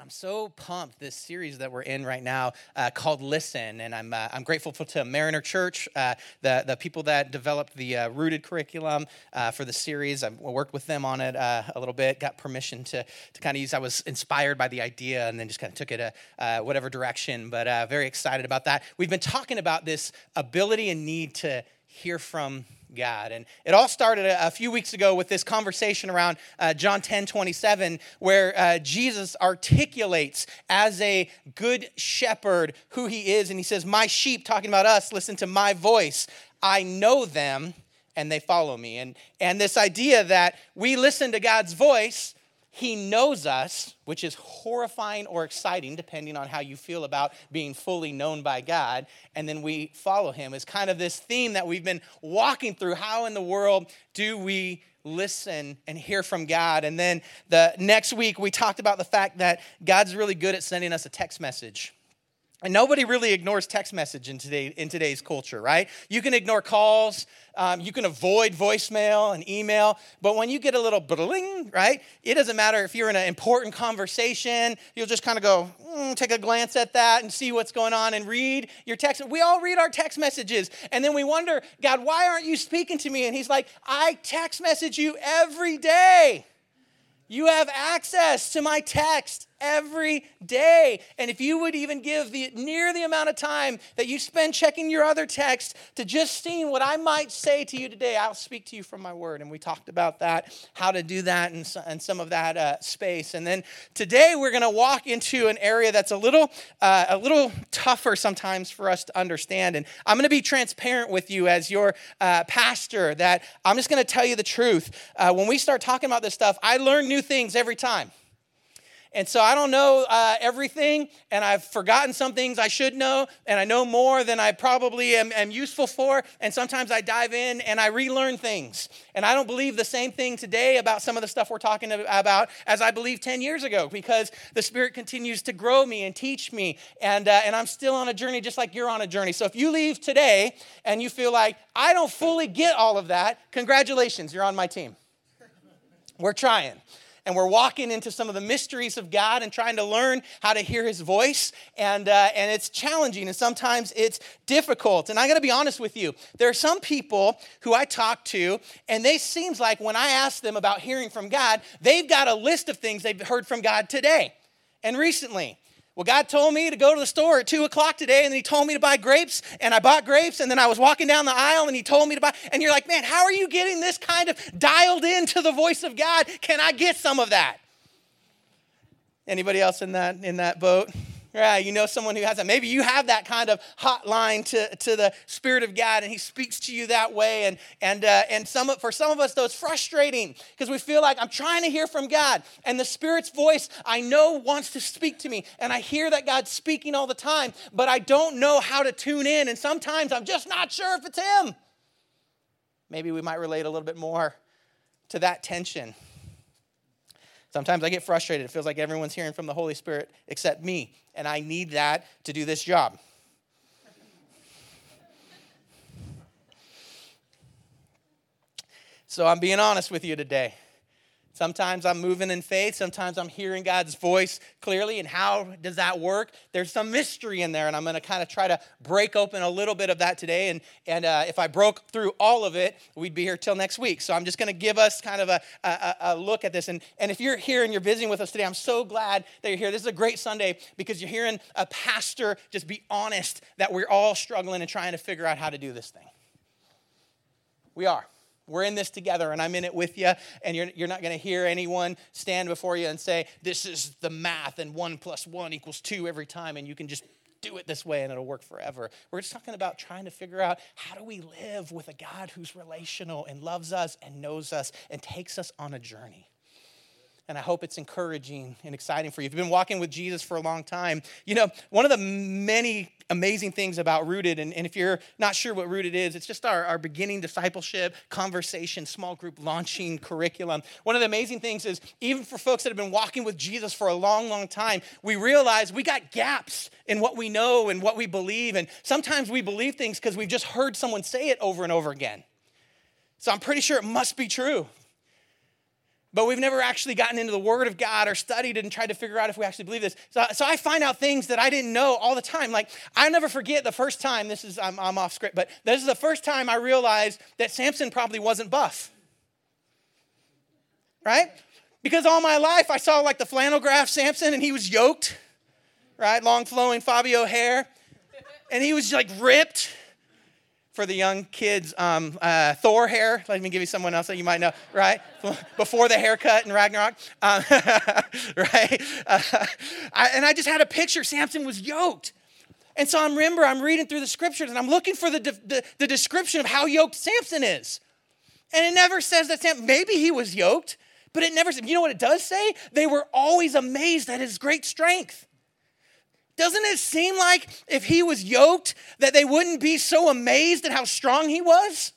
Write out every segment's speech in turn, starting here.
I'm so pumped. This series that we're in right now uh, called Listen, and I'm, uh, I'm grateful for, to Mariner Church, uh, the, the people that developed the uh, Rooted curriculum uh, for the series. I worked with them on it uh, a little bit, got permission to, to kind of use. I was inspired by the idea and then just kind of took it a whatever direction, but very excited about that. We've been talking about this ability and need to hear from God. And it all started a, few weeks ago with this conversation around uh, John 10 27, where uh, Jesus articulates as a good shepherd who he is. And he says, My sheep, talking about us, listen to my voice. I know them and they follow me. And, and this idea that we listen to God's voice he knows us, which is horrifying or exciting, depending on how you feel about being fully known by God. And then we follow him is kind of this theme that we've been walking through. How in the world do we listen and hear from God? And then the next week, we talked about the fact that God's really good at sending us a text message. And nobody really ignores text message in, today, in today's culture, right? You can ignore calls, um, you can avoid voicemail and email, but when you get a little bling, right? It doesn't matter if you're in an important conversation, you'll just kind of go, mm, take a glance at that and see what's going on and read your text. We all read our text messages, and then we wonder, God, why aren't you speaking to me? And He's like, I text message you every day. You have access to my text every day. And if you would even give the near the amount of time that you spend checking your other text to just seeing what I might say to you today, I'll speak to you from my word. And we talked about that, how to do that, and, and some of that uh, space. And then today we're going to walk into an area that's a little uh, a little tougher sometimes for us to understand. And I'm going to be transparent with you as your uh, pastor that I'm just going to tell you the truth. Uh, when we start talking about this stuff, I learn new things every time. And so I don't know uh, everything, and I've forgotten some things I should know, and I know more than I probably am, am, useful for. And sometimes I dive in and I relearn things. And I don't believe the same thing today about some of the stuff we're talking about as I believed 10 years ago because the Spirit continues to grow me and teach me. And, uh, and I'm still on a journey just like you're on a journey. So if you leave today and you feel like, I don't fully get all of that, congratulations, you're on my team. We're trying and we're walking into some of the mysteries of God and trying to learn how to hear His voice. And, uh, and it's challenging and sometimes it's difficult. And I gotta be honest with you, there are some people who I talk to, and they seems like when I ask them about hearing from God, they've got a list of things they've heard from God today and recently. Well, God told me to go to the store at two o'clock today, and He told me to buy grapes, and I bought grapes, and then I was walking down the aisle, and He told me to buy. And you're like, man, how are you getting this kind of dialed into the voice of God? Can I get some of that? Anybody else in that in that boat? Yeah, you know someone who has that. Maybe you have that kind of hotline to, to the Spirit of God, and He speaks to you that way. And and uh, and some for some of us, though, it's frustrating because we feel like I'm trying to hear from God, and the Spirit's voice I know wants to speak to me, and I hear that God's speaking all the time, but I don't know how to tune in, and sometimes I'm just not sure if it's Him. Maybe we might relate a little bit more to that tension. Sometimes I get frustrated. It feels like everyone's hearing from the Holy Spirit except me, and I need that to do this job. So I'm being honest with you today. Sometimes I'm moving in faith. Sometimes I'm hearing God's voice clearly. And how does that work? There's some mystery in there, and I'm going to kind of try to break open a little bit of that today. And, and uh, if I broke through all of it, we'd be here till next week. So I'm just going to give us kind of a, a, a, look at this. And, and if you're here and you're visiting with us today, I'm so glad that you're here. This is a great Sunday because you're hearing a pastor just be honest that we're all struggling and trying to figure out how to do this thing. We are. We're in this together, and I'm in it with you. And you're, you're not going to hear anyone stand before you and say, This is the math, and one plus one equals two every time, and you can just do it this way and it'll work forever. We're just talking about trying to figure out how do we live with a God who's relational and loves us and knows us and takes us on a journey and I hope it's encouraging and exciting for you. If you've been walking with Jesus for a long time, you know, one of the many amazing things about Rooted, and, and if you're not sure what Rooted is, it's just our, our beginning discipleship, conversation, small group launching curriculum. One of the amazing things is, even for folks that have been walking with Jesus for a long, long time, we realize we got gaps in what we know and what we believe. And sometimes we believe things because we've just heard someone say it over and over again. So I'm pretty sure it must be true. But we've never actually gotten into the Word of God or studied and tried to figure out if we actually believe this. So, so I find out things that I didn't know all the time. Like, I never forget the first time, this is, I'm, I'm off script, but this is the first time I realized that Samson probably wasn't buff. Right? Because all my life I saw like the flannel graph Samson and he was yoked, right? Long flowing Fabio hair. And he was like ripped for the young kids, um, uh, Thor hair. Let me give you someone else that you might know, right? Before the haircut in Ragnarok, um, right? Uh, I, and I just had a picture. Samson was yoked. And so I remember I'm reading through the scriptures and I'm looking for the, the, the description of how yoked Samson is. And it never says that Samson, maybe he was yoked, but it never says, you know what it does say? They were always amazed at his great strength. Doesn't it seem like if he was yoked, that they wouldn't be so amazed at how strong he was?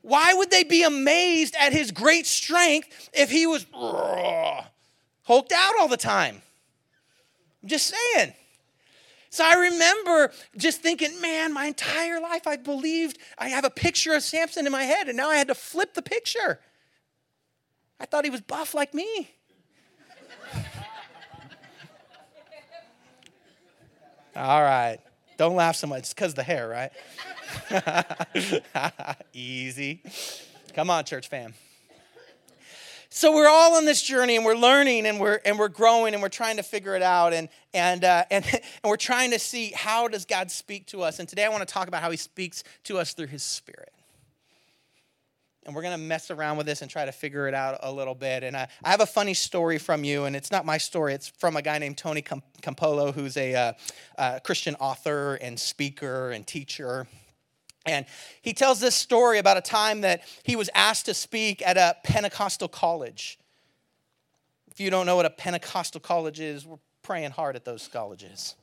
Why would they be amazed at his great strength if he was hulked out all the time? I'm just saying. So I remember just thinking, man, my entire life I believed I have a picture of Samson in my head, and now I had to flip the picture. I thought he was buff like me. All right. Don't laugh so much. It's because the hair, right? Easy. Come on, church fam. So we're all on this journey and we're learning and we're and we're growing and we're trying to figure it out and and uh, and and we're trying to see how does God speak to us. And today I want to talk about how He speaks to us through His Spirit and we're going to mess around with this and try to figure it out a little bit. And I, I have a funny story from you, and it's not my story. It's from a guy named Tony Campolo, who's a uh, uh, Christian author and speaker and teacher. And he tells this story about a time that he was asked to speak at a Pentecostal college. If you don't know what a Pentecostal college is, we're praying hard at those colleges.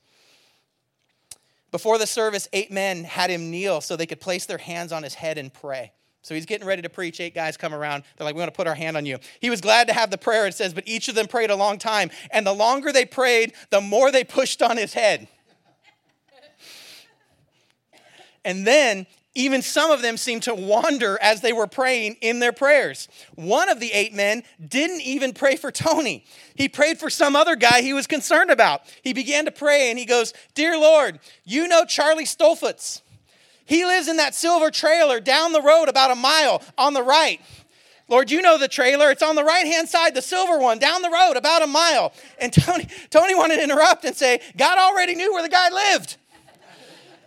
Before the service, eight men had him kneel so they could place their hands on his head and pray. So he's getting ready to preach. Eight guys come around. They're like, We want to put our hand on you. He was glad to have the prayer, it says, but each of them prayed a long time. And the longer they prayed, the more they pushed on his head. and then even some of them seemed to wander as they were praying in their prayers. One of the eight men didn't even pray for Tony. He prayed for some other guy he was concerned about. He began to pray and he goes, Dear Lord, you know Charlie Stoltzfus. He lives in that silver trailer down the road about a mile on the right. Lord, you know the trailer. It's on the right hand side, the silver one, down the road about a mile. And Tony, Tony wanted to interrupt and say, God already knew where the guy lived.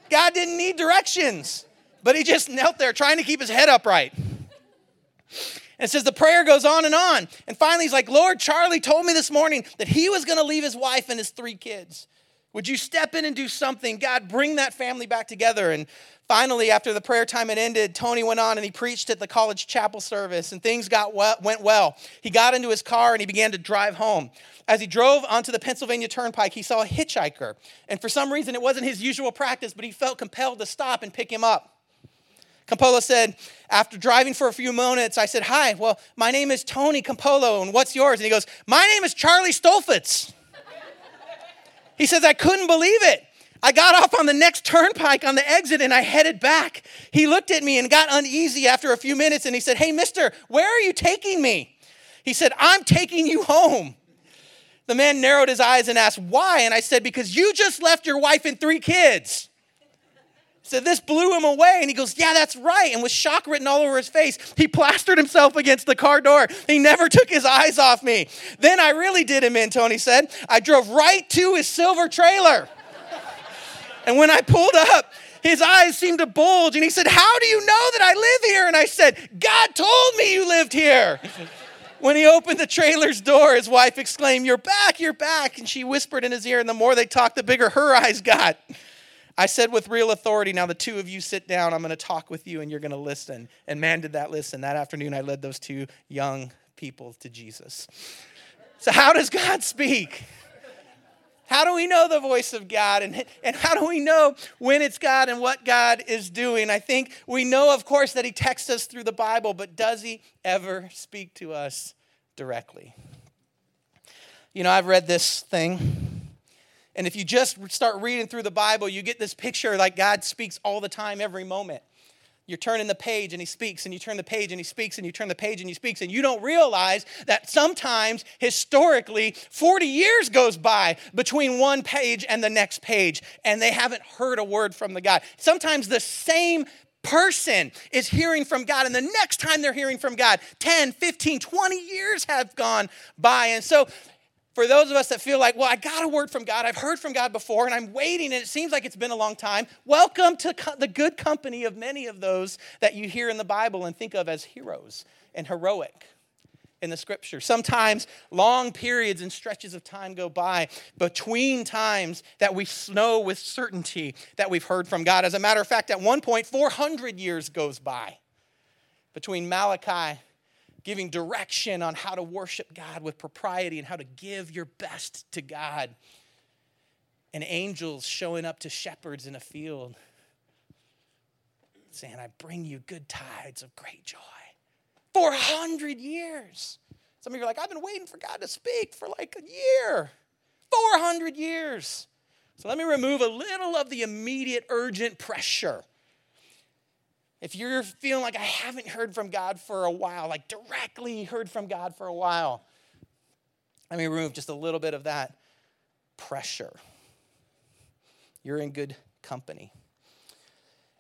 God didn't need directions, but he just knelt there trying to keep his head upright. And it says the prayer goes on and on. And finally, he's like, Lord, Charlie told me this morning that he was going to leave his wife and his three kids. Would you step in and do something? God, bring that family back together. And Finally, after the prayer time had ended, Tony went on and he preached at the college chapel service, and things got well, went well. He got into his car and he began to drive home. As he drove onto the Pennsylvania Turnpike, he saw a hitchhiker. And for some reason, it wasn't his usual practice, but he felt compelled to stop and pick him up. Campolo said, after driving for a few moments, I said, Hi, well, my name is Tony Campolo, and what's yours? And he goes, My name is Charlie Stoltzfus. he says, I couldn't believe it. I got off on the next turnpike on the exit and I headed back. He looked at me and got uneasy after a few minutes and he said, Hey, mister, where are you taking me? He said, I'm taking you home. The man narrowed his eyes and asked, Why? And I said, Because you just left your wife and three kids. Said, This blew him away. And he goes, Yeah, that's right. And with shock written all over his face, he plastered himself against the car door. He never took his eyes off me. Then I really did him in, Tony said. I drove right to his silver trailer. And when I pulled up, his eyes seemed to bulge and he said, How do you know that I live here? And I said, God told me you lived here. when he opened the trailer's door, his wife exclaimed, You're back, you're back. And she whispered in his ear, and the more they talked, the bigger her eyes got. I said with real authority, Now the two of you sit down. I'm going to talk with you and you're going to listen. And man, did that listen. That afternoon, I led those two young people to Jesus. So, how does God speak? How do we know the voice of God? And, and how do we know when it's God and what God is doing? I think we know, of course, that He texts us through the Bible, but does He ever speak to us directly? You know, I've read this thing, and if you just start reading through the Bible, you get this picture like God speaks all the time, every moment. You're turning the page and he speaks, and you turn the page and he speaks, and you turn the page and he speaks, and you don't realize that sometimes, historically, 40 years goes by between one page and the next page, and they haven't heard a word from the God. Sometimes the same person is hearing from God, and the next time they're hearing from God, 10, 15, 20 years have gone by. And so for those of us that feel like, well, I got a word from God, I've heard from God before, and I'm waiting, and it seems like it's been a long time, welcome to the good company of many of those that you hear in the Bible and think of as heroes and heroic in the scripture. Sometimes long periods and stretches of time go by between times that we know with certainty that we've heard from God. As a matter of fact, at one point, 400 years goes by between Malachi giving direction on how to worship God with propriety and how to give your best to God. And angels showing up to shepherds in a field saying, I bring you good tides of great joy. 400 years. Some of you are like, I've been waiting for God to speak for like a year. 400 years. So let me remove a little of the immediate urgent pressure if you're feeling like I haven't heard from God for a while, like directly heard from God for a while, let me remove just a little bit of that pressure. You're in good company.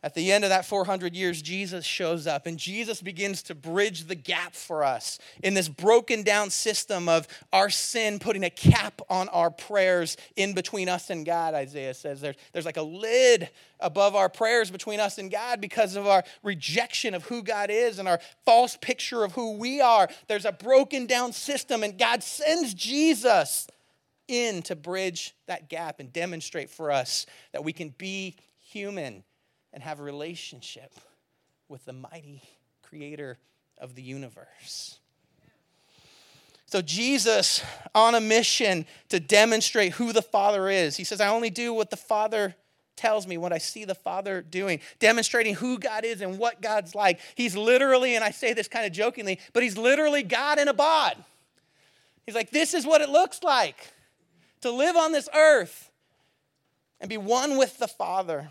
At the end of that 400 years, Jesus shows up and Jesus begins to bridge the gap for us in this broken down system of our sin putting a cap on our prayers in between us and God. Isaiah says there's, there's like a lid above our prayers between us and God because of our rejection of who God is and our false picture of who we are. There's a broken down system, and God sends Jesus in to bridge that gap and demonstrate for us that we can be human and have a relationship with the mighty creator of the universe. So, Jesus, on a mission to demonstrate who the Father is, he says, I only do what the Father tells me, what I see the Father doing, demonstrating who God is and what God's like. He's literally, and I say this kind of jokingly, but he's literally God in a bod. He's like, this is what it looks like to live on this earth and be one with the Father.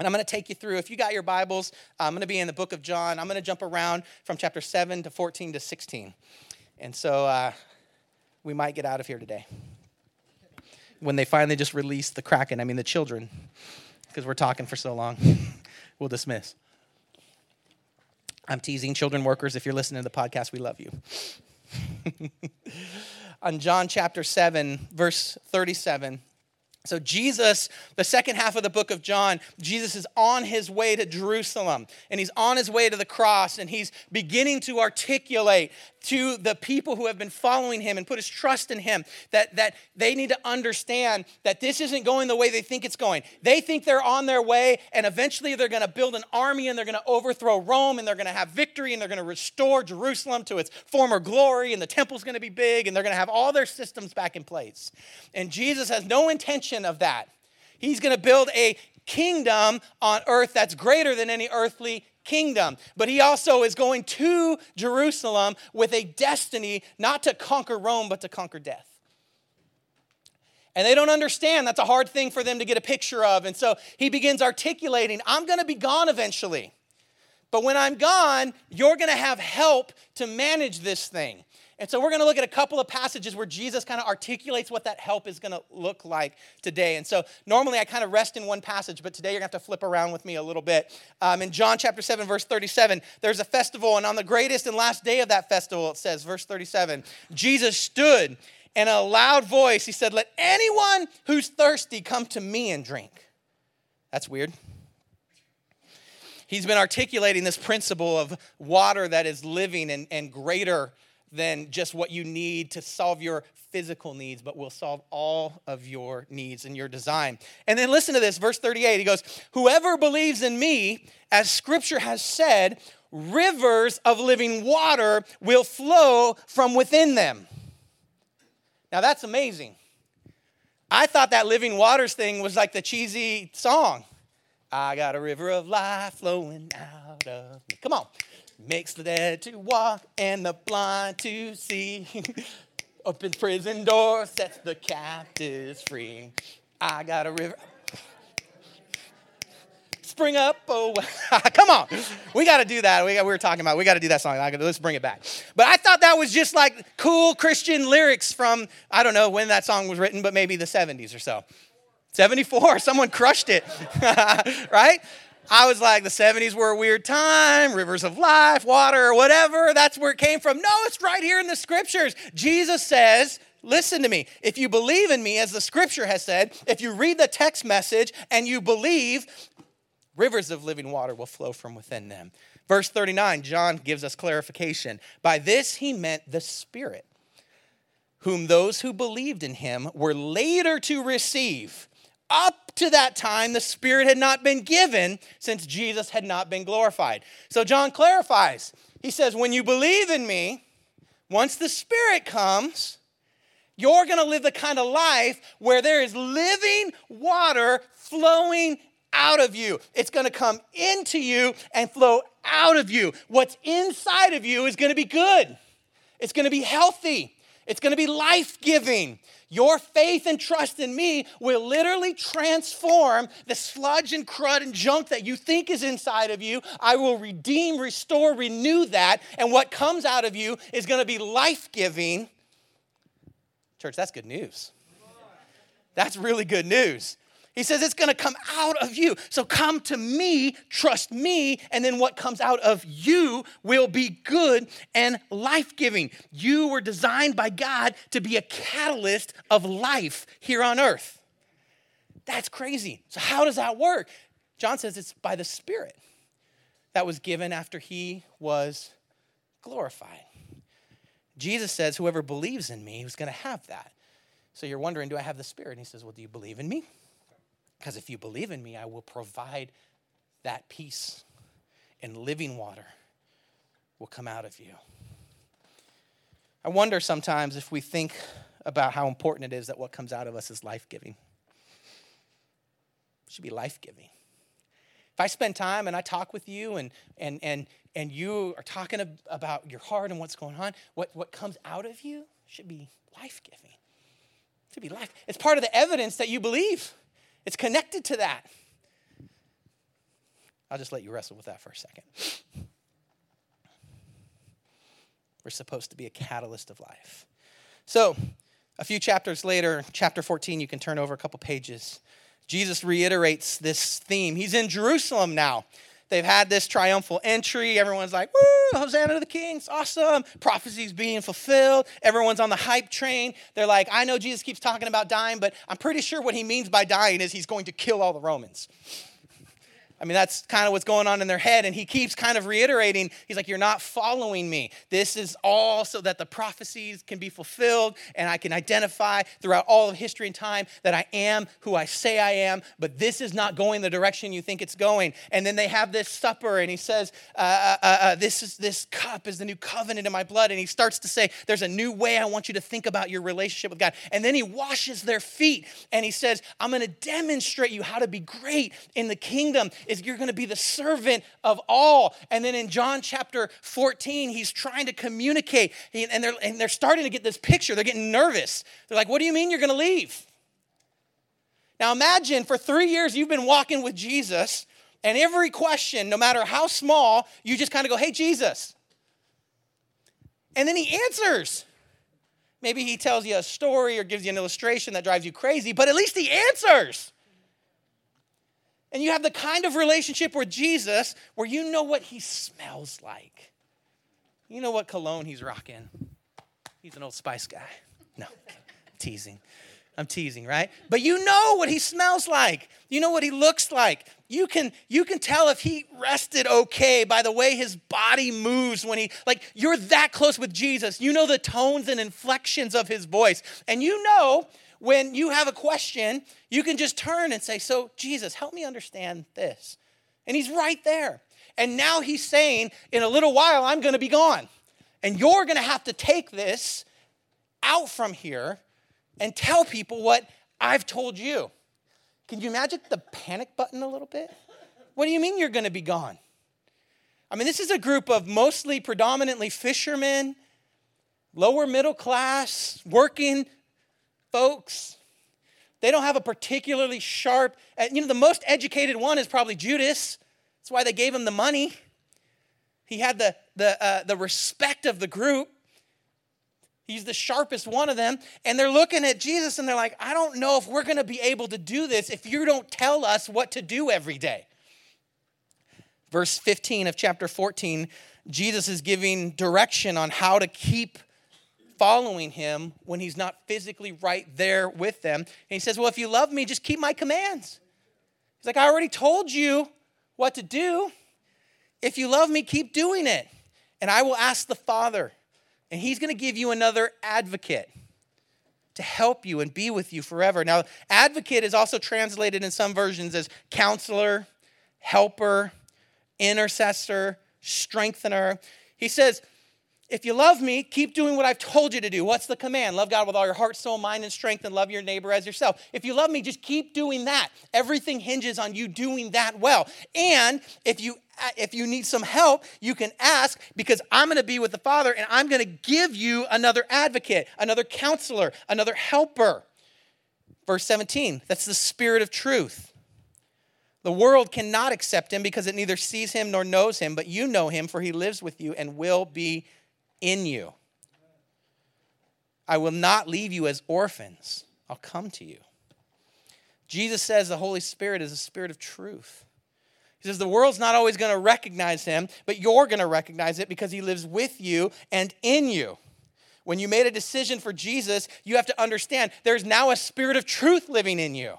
And I'm going to take you through, if you got your Bibles, I'm going to be in the book of John. I'm going to jump around from chapter 7 to 14 to 16. And so uh, we might get out of here today. When they finally just release the Kraken, I mean the children, because we're talking for so long, we'll dismiss. I'm teasing children workers. If you're listening to the podcast, we love you. On John chapter 7, verse 37, so, Jesus, the second half of the book of John, Jesus is on his way to Jerusalem and he's on his way to the cross and he's beginning to articulate to the people who have been following him and put his trust in him that, that they need to understand that this isn't going the way they think it's going. They think they're on their way and eventually they're going to build an army and they're going to overthrow Rome and they're going to have victory and they're going to restore Jerusalem to its former glory and the temple's going to be big and they're going to have all their systems back in place. And Jesus has no intention of that. He's going to build a kingdom on earth that's greater than any earthly kingdom. But he also is going to Jerusalem with a destiny not to conquer Rome, but to conquer death. And they don't understand. That's a hard thing for them to get a picture of. And so he begins articulating I'm going to be gone eventually. But when I'm gone, you're going to have help to manage this thing. And so we're going to look at a couple of passages where Jesus kind of articulates what that help is going to look like today. And so normally I kind of rest in one passage, but today you're going to have to flip around with me a little bit. Um, in John chapter 7, verse 37, there's a festival, and on the greatest and last day of that festival, it says, verse 37, Jesus stood in a loud voice. He said, Let anyone who's thirsty come to me and drink. That's weird he's been articulating this principle of water that is living and, and greater than just what you need to solve your physical needs, but will solve all of your needs and your design. And then listen to this, verse 38. He goes, Whoever believes in me, as scripture has said, rivers of living water will flow from within them. Now that's amazing. I thought that living waters thing was like the cheesy song. I got a river of life flowing out of me. Come on makes the dead to walk and the blind to see. Opens prison doors, sets the captives free. I got a river. spring up. Oh, come on. We got to do that. We, got, we were talking about, we got to do that song. Let's bring it back. But I thought that was just like cool Christian lyrics from, I don't know when that song was written, but maybe the 70s or so. 74, someone crushed it, right? I was like, the 70s were a weird time, rivers of life, water, whatever. That's where it came from. No, it's right here in the scriptures. Jesus says, Listen to me. If you believe in me, as the scripture has said, if you read the text message and you believe, rivers of living water will flow from within them. Verse 39, John gives us clarification. By this he meant the Spirit, whom those who believed in him were later to receive. Up to that time, the Spirit had not been given since Jesus had not been glorified. So John clarifies. He says, When you believe in me, once the Spirit comes, you're going to live the kind of life where there is living water flowing out of you. It's going to come into you and flow out of you. What's inside of you is going to be good, it's going to be healthy, it's going to be life giving. Your faith and trust in me will literally transform the sludge and crud and junk that you think is inside of you. I will redeem, restore, renew that. And what comes out of you is going to be life giving. Church, that's good news. That's really good news. He says it's going to come out of you. So come to me, trust me, and then what comes out of you will be good and life giving. You were designed by God to be a catalyst of life here on earth. That's crazy. So, how does that work? John says it's by the Spirit that was given after he was glorified. Jesus says, Whoever believes in me is going to have that. So you're wondering, do I have the Spirit? And he says, Well, do you believe in me? Because if you believe in me, I will provide that peace and living water will come out of you. I wonder sometimes if we think about how important it is that what comes out of us is life giving. Should be life giving. If I spend time and I talk with you and, and, and, and you are talking about your heart and what's going on, what, what comes out of you should be life giving. Should be life. It's part of the evidence that you believe. It's connected to that. I'll just let you wrestle with that for a second. We're supposed to be a catalyst of life. So, a few chapters later, chapter 14, you can turn over a couple pages. Jesus reiterates this theme. He's in Jerusalem now. They've had this triumphal entry. Everyone's like, woo, Hosanna to the King. It's awesome. Prophecies being fulfilled. Everyone's on the hype train. They're like, I know Jesus keeps talking about dying, but I'm pretty sure what he means by dying is he's going to kill all the Romans. I mean, that's kind of what's going on in their head. And he keeps kind of reiterating, he's like, You're not following me. This is all so that the prophecies can be fulfilled and I can identify throughout all of history and time that I am who I say I am, but this is not going the direction you think it's going. And then they have this supper, and he says, uh, uh, uh, uh This is this cup is the new covenant in my blood. And he starts to say, There's a new way I want you to think about your relationship with God. And then he washes their feet and he says, I'm going to demonstrate you how to be great in the kingdom is you're going to be the servant of all. And then in John chapter 14, he's trying to communicate, and they're, and they're starting to get this picture. They're getting nervous. They're like, What do you mean you're going to leave? Now imagine for three years you've been walking with Jesus, and every question, no matter how small, you just kind of go, Hey, Jesus. And then he answers. Maybe he tells you a story or gives you an illustration that drives you crazy, but at least he answers. And you have the kind of relationship with Jesus where you know what he smells like. You know what cologne he's rocking. He's an old spice guy. No, teasing. I'm teasing, right? But you know what he smells like. You know what he looks like. You can you can tell if he rested okay by the way his body moves when he like you're that close with Jesus. You know the tones and inflections of his voice. And you know when you have a question, you can just turn and say, So, Jesus, help me understand this. And he's right there. And now he's saying, In a little while, I'm going to be gone. And you're going to have to take this out from here and tell people what I've told you. Can you imagine the panic button a little bit? What do you mean you're going to be gone? I mean, this is a group of mostly predominantly fishermen, lower middle class, working folks. They don't have a particularly sharp, uh, you know, the most educated one is probably Judas. That's why they gave him the money. He had the, the, uh, the respect of the group. He's the sharpest one of them. And they're looking at Jesus and they're like, I don't know if we're going to be able to do this if you don't tell us what to do every day. Verse 15 of chapter 14, Jesus is giving direction on how to keep following him when he's not physically right there with them. And he says, Well, if you love me, just keep my commands. He's like, I already told you what to do. If you love me, keep doing it. And I will ask the Father, and he's going to give you another advocate to help you and be with you forever. Now, advocate is also translated in some versions as counselor, helper, intercessor, strengthener. He says, if you love me, keep doing what I've told you to do. What's the command? Love God with all your heart, soul, mind, and strength, and love your neighbor as yourself. If you love me, just keep doing that. Everything hinges on you doing that well. And if you if you need some help, you can ask because I'm going to be with the Father and I'm going to give you another advocate, another counselor, another helper. Verse 17, that's the spirit of truth. The world cannot accept him because it neither sees him nor knows him, but you know him, for he lives with you and will be in you. I will not leave you as orphans, I'll come to you. Jesus says the Holy Spirit is a spirit of truth. He says the world's not always going to recognize him, but you're going to recognize it because he lives with you and in you. When you made a decision for Jesus, you have to understand there's now a spirit of truth living in you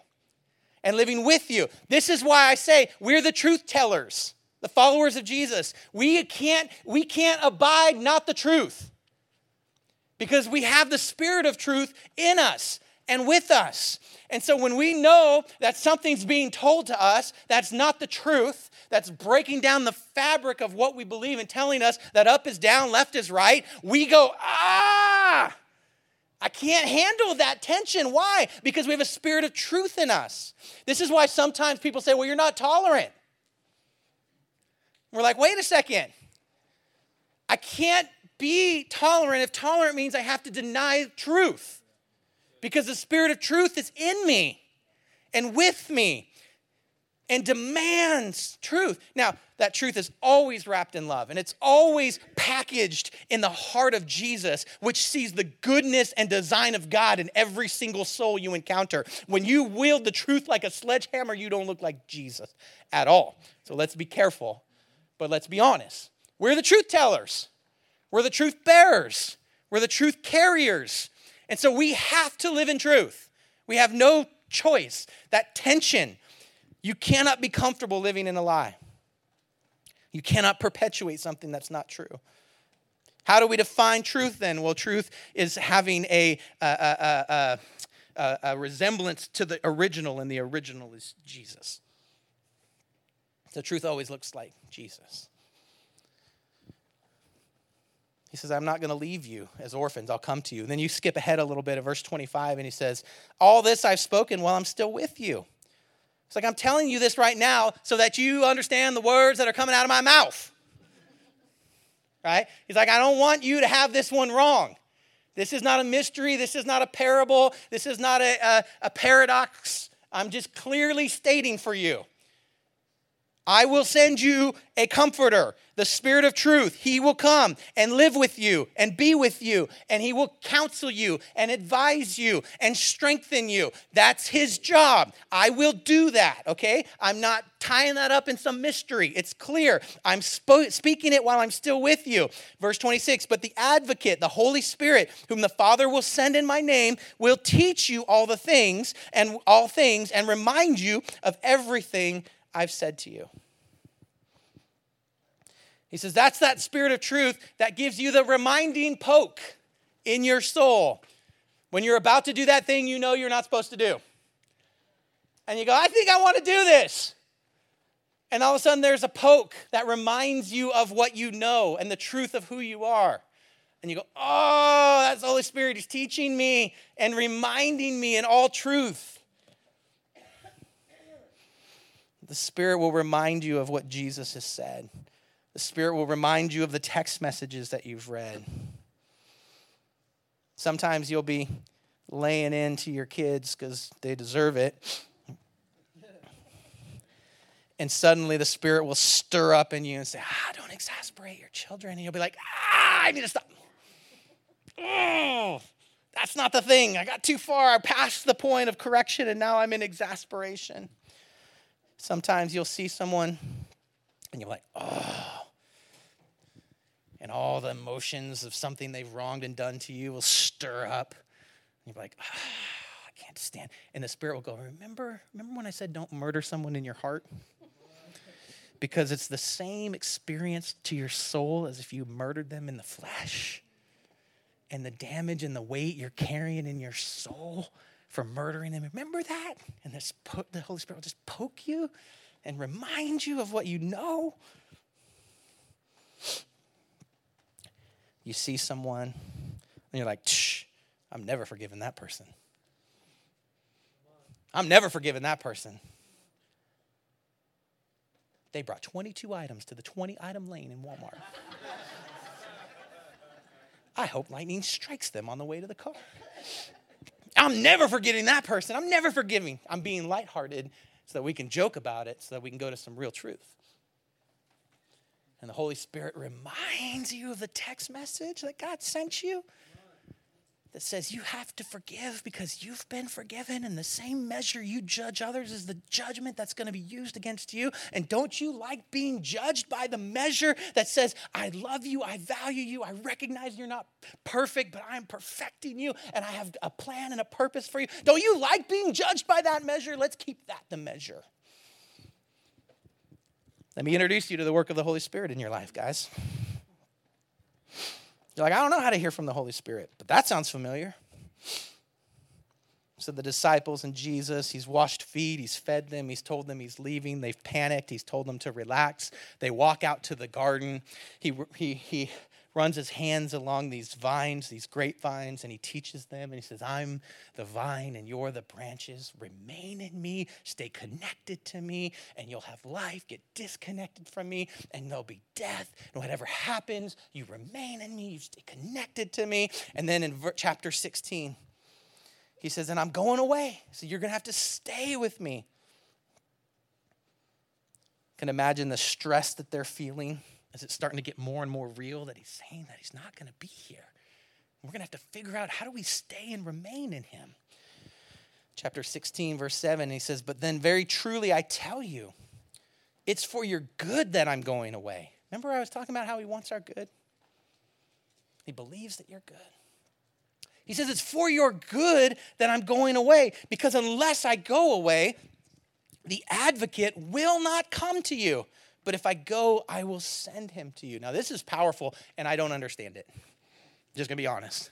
and living with you. This is why I say we're the truth tellers the followers of Jesus, we can't, we can't abide not the truth because we have the spirit of truth in us and with us. And so when we know that something's being told to us that's not the truth, that's breaking down the fabric of what we believe and telling us that up is down, left is right, we go, ah, I can't handle that tension. Why? Because we have a spirit of truth in us. This is why sometimes people say, well, you're not tolerant. We're like, wait a second. I can't be tolerant if tolerant means I have to deny truth because the spirit of truth is in me and with me and demands truth. Now, that truth is always wrapped in love and it's always packaged in the heart of Jesus, which sees the goodness and design of God in every single soul you encounter. When you wield the truth like a sledgehammer, you don't look like Jesus at all. So let's be careful but let's be honest. We're the truth tellers, we're the truth bearers, we're the truth carriers. And so we have to live in truth. We have no choice. That tension, you cannot be comfortable living in a lie. You cannot perpetuate something that's not true. How do we define truth then? Well, truth is having a, a, a, a, resemblance to the original, and the original is Jesus. The truth always looks like Jesus. He says, I'm not going to leave you as orphans. I'll come to you. And then you skip ahead a little bit of verse 25, and he says, All this I've spoken while I'm still with you. It's like, I'm telling you this right now so that you understand the words that are coming out of my mouth. Right? He's like, I don't want you to have this one wrong. This is not a mystery. This is not a parable. This is not a, a, a paradox. I'm just clearly stating for you I will send you a comforter, the Spirit of truth. He will come and live with you and be with you, and He will counsel you and advise you and strengthen you. That's His job. I will do that, okay? I'm not tying that up in some mystery. It's clear. I'm speaking it while I'm still with you. Verse 26 But the advocate, the Holy Spirit, whom the Father will send in my name, will teach you all the things and all things and remind you of everything I've said to you. He says, That's that spirit of truth that gives you the reminding poke in your soul. When you're about to do that thing you know you're not supposed to do. And you go, I think I want to do this. And all of a sudden there's a poke that reminds you of what you know and the truth of who you are. And you go, Oh, that's the Holy Spirit. He's teaching me and reminding me in all truth. The Spirit will remind you of what Jesus has said. The Spirit will remind you of the text messages that you've read. Sometimes you'll be laying into your kids because they deserve it. And suddenly the Spirit will stir up in you and say, Ah, don't exasperate your children. And you'll be like, Ah, I need to stop. Oh, that's not the thing. I got too far. I passed the point of correction and now I'm in exasperation. Sometimes you'll see someone and you're like, Oh, and all the emotions of something they've wronged and done to you will stir up. And you're like, ah, I can't stand. And the Spirit will go, Remember, remember when I said don't murder someone in your heart? Because it's the same experience to your soul as if you murdered them in the flesh. And the damage and the weight you're carrying in your soul for murdering them. Remember that? And this, the Holy Spirit will just poke you and remind you of what you know. You see someone, and you're like, shh, I'm never forgiving that person. I'm never forgiving that person. They brought 22 items to the 20 item lane in Walmart. I hope lightning strikes them on the way to the car. I'm never forgetting that person. I'm never forgiving. I'm being lighthearted so that we can joke about it, so that we can go to some real truth. And the Holy Spirit reminds you of the text message that God sent you that says you have to forgive because you've been forgiven, and the same measure you judge others is the judgment that's going to be used against you. And don't you like being judged by the measure that says, I love you, I value you, I recognize you're not perfect, but I'm perfecting you, and I have a plan and a purpose for you? Don't you like being judged by that measure? Let's keep that the measure. Let me introduce you to the work of the Holy Spirit in your life, guys. You're like, I don't know how to hear from the Holy Spirit, but that sounds familiar. So the disciples and Jesus, he's washed feet, he's fed them, he's told them he's leaving. They've panicked, he's told them to relax. They walk out to the garden. He, he, he runs his hands along these vines, these grapevines, and he teaches them. And he says, I'm the vine and you're the branches. Remain in me, stay connected to me, and you'll have life. Get disconnected from me, and there'll be death. And whatever happens, you remain in me, you stay connected to me. And then in chapter 16, he says, And I'm going away. So you're going to have to stay with me. Can imagine the stress that they're feeling is it starting to get more and more real that he's saying that he's not going to be here? We're going to have to figure out how do we stay and remain in him. Chapter 16, verse 7, he says, But then very truly I tell you, it's for your good that I'm going away. Remember, I was talking about how he wants our good? He believes that you're good. He says, It's for your good that I'm going away, because unless I go away, the advocate will not come to you. But if I go, I will send him to you. Now, this is powerful, and I don't understand it. Just gonna be honest.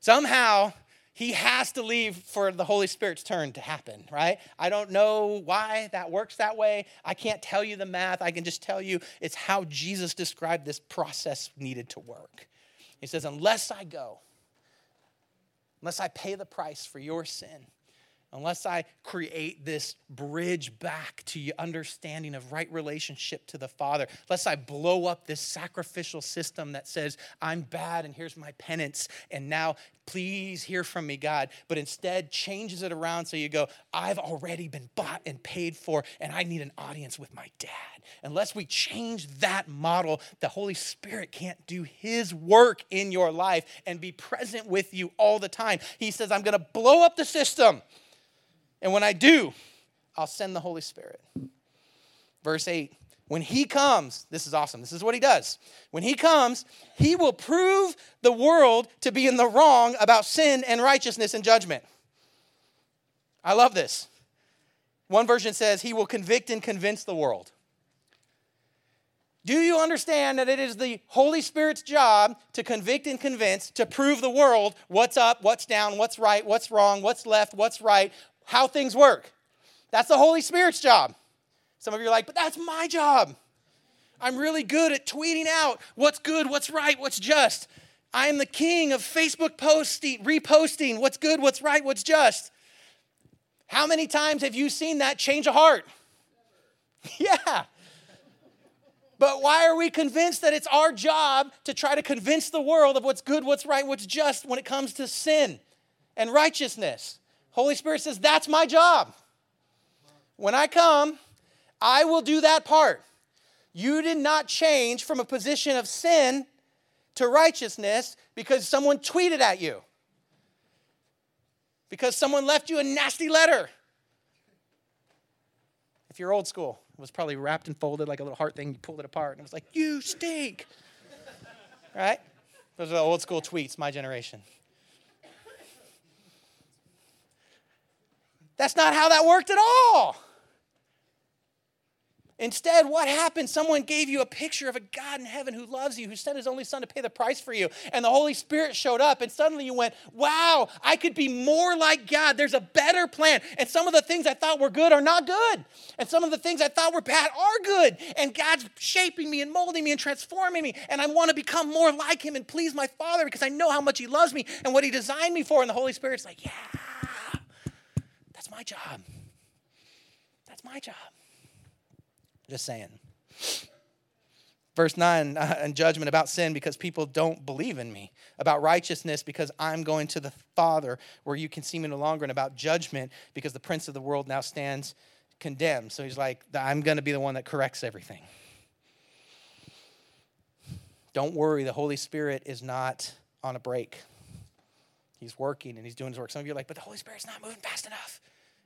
Somehow, he has to leave for the Holy Spirit's turn to happen, right? I don't know why that works that way. I can't tell you the math. I can just tell you it's how Jesus described this process needed to work. He says, Unless I go, unless I pay the price for your sin, unless I create this bridge back to understanding of right relationship to the Father, unless I blow up this sacrificial system that says, I'm bad and here's my penance, and now please hear from me, God, but instead changes it around so you go, I've already been bought and paid for, and I need an audience with my dad. Unless we change that model, the Holy Spirit can't do His work in your life and be present with you all the time. He says, I'm gonna blow up the system. And when I do, I'll send the Holy Spirit. Verse 8 when he comes, this is awesome. This is what he does. When he comes, he will prove the world to be in the wrong about sin and righteousness and judgment. I love this. One version says, He will convict and convince the world. Do you understand that it is the Holy Spirit's job to convict and convince, to prove the world what's up, what's down, what's right, what's wrong, what's left, what's right, how things work. That's the Holy Spirit's job. Some of you are like, but that's my job. I'm really good at tweeting out what's good, what's right, what's just. I am the king of Facebook posting, reposting what's good, what's right, what's just. How many times have you seen that change a heart? yeah. But why are we convinced that it's our job to try to convince the world of what's good, what's right, what's just when it comes to sin? and righteousness. Holy Spirit says, That's my job. When I come, I will do that part. You did not change from a position of sin to righteousness because someone tweeted at you, because someone left you a nasty letter. If you're old school, it was probably wrapped and folded like a little heart thing. You pulled it apart and it was like, You stink. right? Those are the old school tweets, my generation. That's not how that worked at all. Instead, what happened? Someone gave you a picture of a God in heaven who loves you, who sent his only son to pay the price for you. And the Holy Spirit showed up, and suddenly you went, Wow, I could be more like God. There's a better plan. And some of the things I thought were good are not good. And some of the things I thought were bad are good. And God's shaping me and molding me and transforming me. And I want to become more like him and please my Father because I know how much he loves me and what he designed me for. And the Holy Spirit's like, Yeah, my job. That's my job. Just saying. Verse 9, uh, and judgment about sin because people don't believe in me. About righteousness because I'm going to the Father where you can see me no longer. And about judgment because the prince of the world now stands condemned. So he's like, I'm going to be the one that corrects everything. Don't worry, the Holy Spirit is not on a break. He's working and he's doing his work. Some of you are like, but the Holy Spirit's not moving fast enough.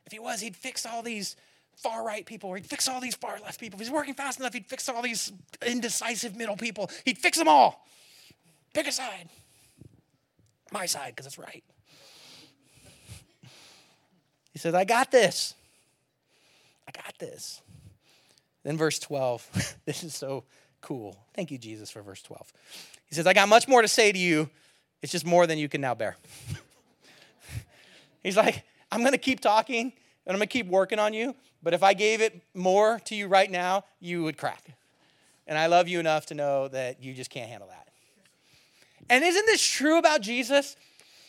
If he was, he'd fix all these far right people, or he'd fix all these far left people. If he's working fast enough, he'd fix all these indecisive middle people. He'd fix them all. Pick a side. My side, because it's right. He says, I got this. I got this. Then, verse 12. this is so cool. Thank you, Jesus, for verse 12. He says, I got much more to say to you. It's just more than you can now bear. He's like, I'm going to keep talking and I'm going to keep working on you, but if I gave it more to you right now, you would crack. And I love you enough to know that you just can't handle that. And isn't this true about Jesus?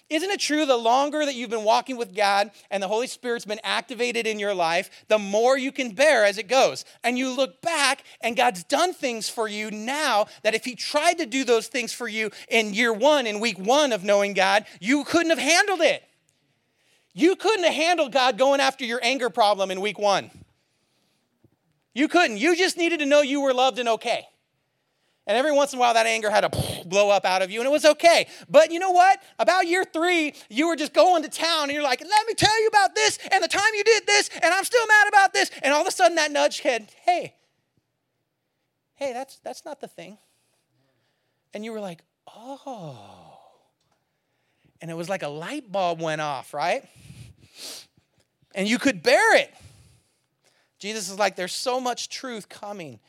Isn't it true the longer that you've been walking with God and the Holy Spirit's been activated in your life, the more you can bear as it goes? And you look back and God's done things for you now that if He tried to do those things for you in year one, in week one of knowing God, you couldn't have handled it. You couldn't have handled God going after your anger problem in week one. You couldn't. You just needed to know you were loved and okay. And every once in a while, that anger had to blow up out of you, and it was okay. But you know what? About year three, you were just going to town, and you're like, let me tell you about this, and the time you did this, and I'm still mad about this. And all of a sudden, that nudge hit, hey, hey, that's, that's not the thing. And you were like, oh. And it was like a light bulb went off, right? And you could bear it. Jesus is like, there's so much truth coming,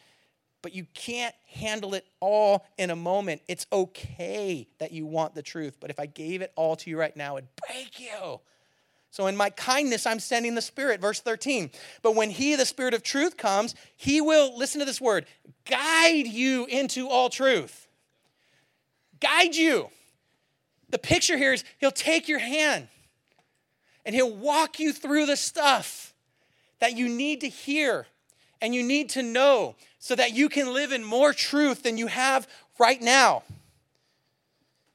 but you can't handle it all in a moment. It's okay that you want the truth, but if I gave it all to you right now, it'd break you. So, in my kindness, I'm sending the Spirit. Verse 13. But when He, the Spirit of truth, comes, He will, listen to this word, guide you into all truth. Guide you. The picture here is He'll take your hand and He'll walk you through the stuff that you need to hear and you need to know so that you can live in more truth than you have right now.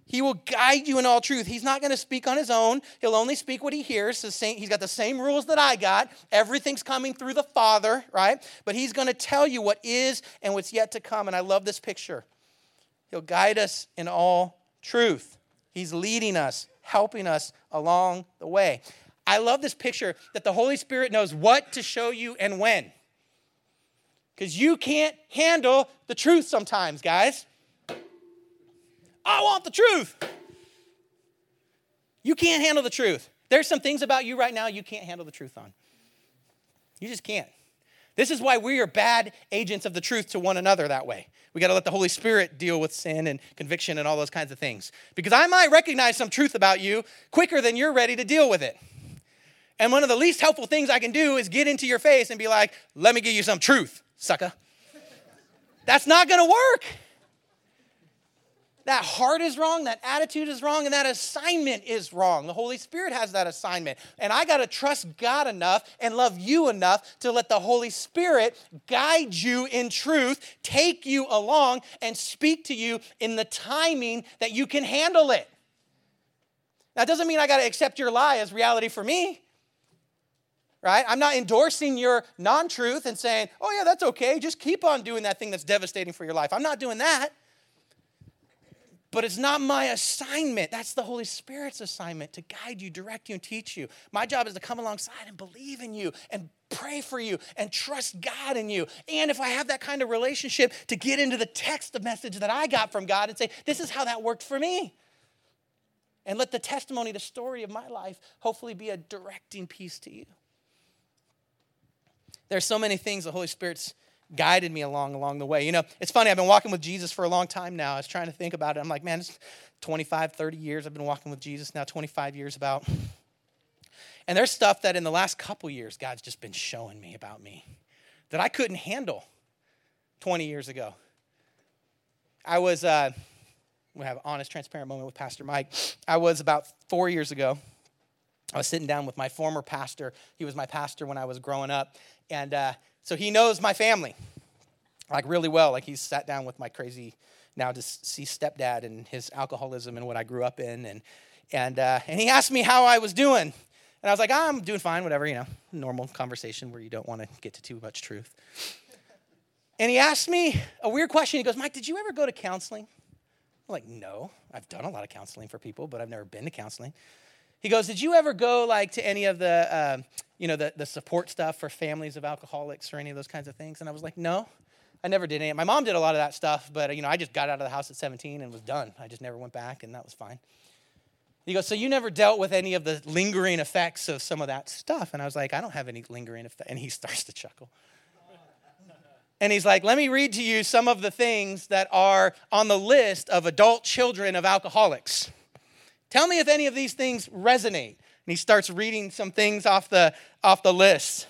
He will guide you in all truth. He's not going to speak on his own. He'll only speak what he hears. He's got the same rules that I got. Everything's coming through the Father, right? But he's going to tell you what is and what's yet to come. And I love this picture. He'll guide us in all truth. He's leading us, helping us along the way. I love this picture that the Holy Spirit knows what to show you and when. Because you can't handle the truth sometimes, guys. I want the truth. You can't handle the truth. There's some things about you right now you can't handle the truth on. You just can't. This is why we are bad agents of the truth to one another that way. We got to let the Holy Spirit deal with sin and conviction and all those kinds of things. Because I might recognize some truth about you quicker than you're ready to deal with it. And one of the least helpful things I can do is get into your face and be like, let me give you some truth, sucker. That's not gonna work. That heart is wrong, that attitude is wrong, and that assignment is wrong. The Holy Spirit has that assignment. And I got to trust God enough and love you enough to let the Holy Spirit guide you in truth, take you along, and speak to you in the timing that you can handle it. That doesn't mean I got to accept your lie as reality for me. Right? I'm not endorsing your non truth and saying, oh, yeah, that's okay. Just keep on doing that thing that's devastating for your life. I'm not doing that. But it's not my assignment. That's the Holy Spirit's assignment to guide you, direct you, and teach you. My job is to come alongside and believe in you and pray for you and trust God in you. And if I have that kind of relationship, to get into the text of message that I got from God and say, this is how that worked for me. And let the testimony, the story of my life, hopefully be a directing piece to you. There's so many things the Holy Spirit's guided me along along the way. You know, it's funny, I've been walking with Jesus for a long time now. I was trying to think about it. I'm like, man, it's 25, 30 years I've been walking with Jesus now, 25 years about. And there's stuff that in the last couple years God's just been showing me about me that I couldn't handle 20 years ago. I was uh we have an honest, transparent moment with Pastor Mike. I was about four years ago. I was sitting down with my former pastor. He was my pastor when I was growing up. And uh, so he knows my family, like really well. Like he's sat down with my crazy now see stepdad and his alcoholism and what I grew up in, and and uh, and he asked me how I was doing, and I was like, I'm doing fine, whatever, you know, normal conversation where you don't want to get to too much truth. And he asked me a weird question. He goes, Mike, did you ever go to counseling? I'm like, no, I've done a lot of counseling for people, but I've never been to counseling. He goes, Did you ever go like to any of the, uh, you know, the, the support stuff for families of alcoholics or any of those kinds of things? And I was like, No, I never did any. My mom did a lot of that stuff, but you know, I just got out of the house at 17 and was done. I just never went back, and that was fine. He goes, So you never dealt with any of the lingering effects of some of that stuff? And I was like, I don't have any lingering effects. And he starts to chuckle. And he's like, Let me read to you some of the things that are on the list of adult children of alcoholics. Tell me if any of these things resonate. And he starts reading some things off the, off the list.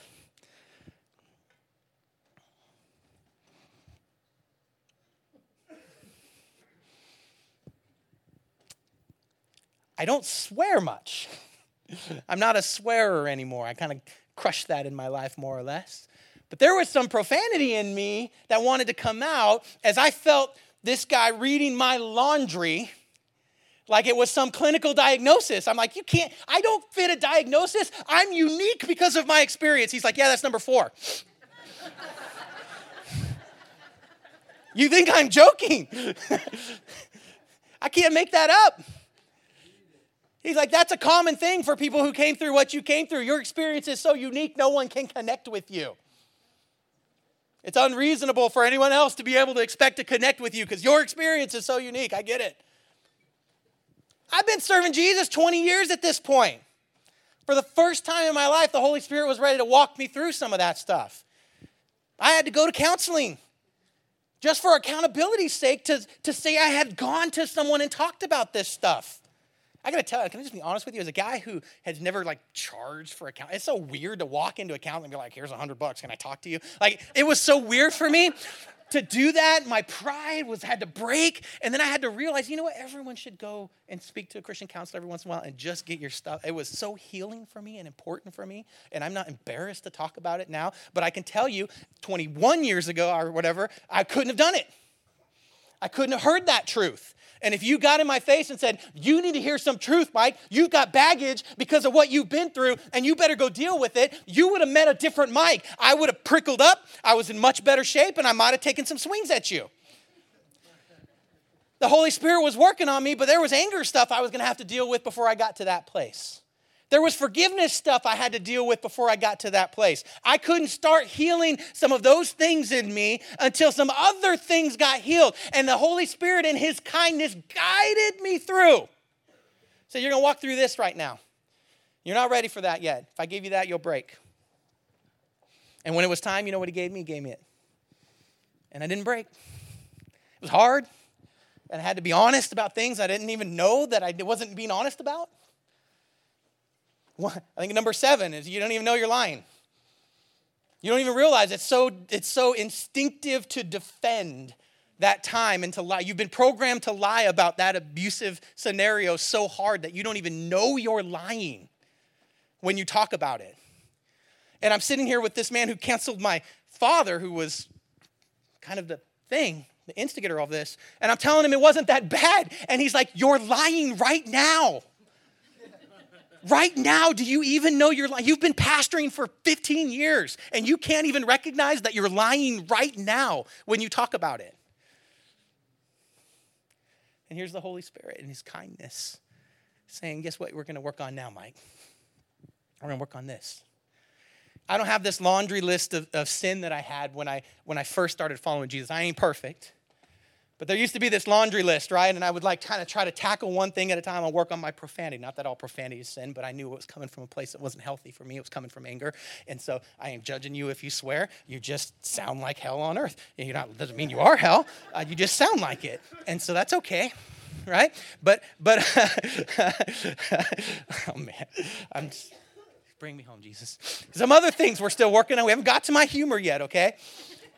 I don't swear much. I'm not a swearer anymore. I kind of crushed that in my life more or less. But there was some profanity in me that wanted to come out as I felt this guy reading my laundry like it was some clinical diagnosis. I'm like, you can't, I don't fit a diagnosis. I'm unique because of my experience. He's like, yeah, that's number four. you think I'm joking? I can't make that up. He's like, that's a common thing for people who came through what you came through. Your experience is so unique, no one can connect with you. It's unreasonable for anyone else to be able to expect to connect with you because your experience is so unique. I get it. I've been serving Jesus 20 years at this point. For the first time in my life, the Holy Spirit was ready to walk me through some of that stuff. I had to go to counseling just for accountability's sake to, to say I had gone to someone and talked about this stuff. I gotta tell you, can I just be honest with you? As a guy who has never like charged for account, it's so weird to walk into a account and be like, "Here's a hundred bucks. Can I talk to you?" Like it was so weird for me to do that, my pride was had to break. And then I had to realize, you know what? Everyone should go and speak to a Christian counselor every once in a while and just get your stuff. It was so healing for me and important for me. And I'm not embarrassed to talk about it now. But I can tell you, 21 years ago or whatever, I couldn't have done it. I couldn't have heard that truth. And if you got in my face and said, You need to hear some truth, Mike, you've got baggage because of what you've been through, and you better go deal with it, you would have met a different Mike. I would have prickled up, I was in much better shape, and I might have taken some swings at you. The Holy Spirit was working on me, but there was anger stuff I was going to have to deal with before I got to that place. There was forgiveness stuff I had to deal with before I got to that place. I couldn't start healing some of those things in me until some other things got healed. And the Holy Spirit, in His kindness, guided me through. So you're going to walk through this right now. You're not ready for that yet. If I give you that, you'll break. And when it was time, you know what He gave me? He gave me it. And I didn't break. It was hard. And I had to be honest about things I didn't even know that I wasn't being honest about. I think number seven is you don't even know you're lying. You don't even realize it's so, it's so instinctive to defend that time and to lie. You've been programmed to lie about that abusive scenario so hard that you don't even know you're lying when you talk about it. And I'm sitting here with this man who canceled my father, who was kind of the thing, the instigator of this. And I'm telling him it wasn't that bad. And he's like, You're lying right now. Right now, do you even know you're lying? You've been pastoring for 15 years and you can't even recognize that you're lying right now when you talk about it. And here's the Holy Spirit and His kindness saying, Guess what? We're going to work on now, Mike. We're going to work on this. I don't have this laundry list of, of sin that I had when I, when I first started following Jesus. I ain't perfect. But there used to be this laundry list, right? And I would like kind of try to tackle one thing at a time and work on my profanity. Not that all profanity is sin, but I knew it was coming from a place that wasn't healthy for me. It was coming from anger. And so I am judging you if you swear. You just sound like hell on earth. You're not, doesn't mean you are hell. Uh, you just sound like it. And so that's okay, right? But, but, oh man, I'm just, bring me home, Jesus. Some other things we're still working on. We haven't got to my humor yet, okay?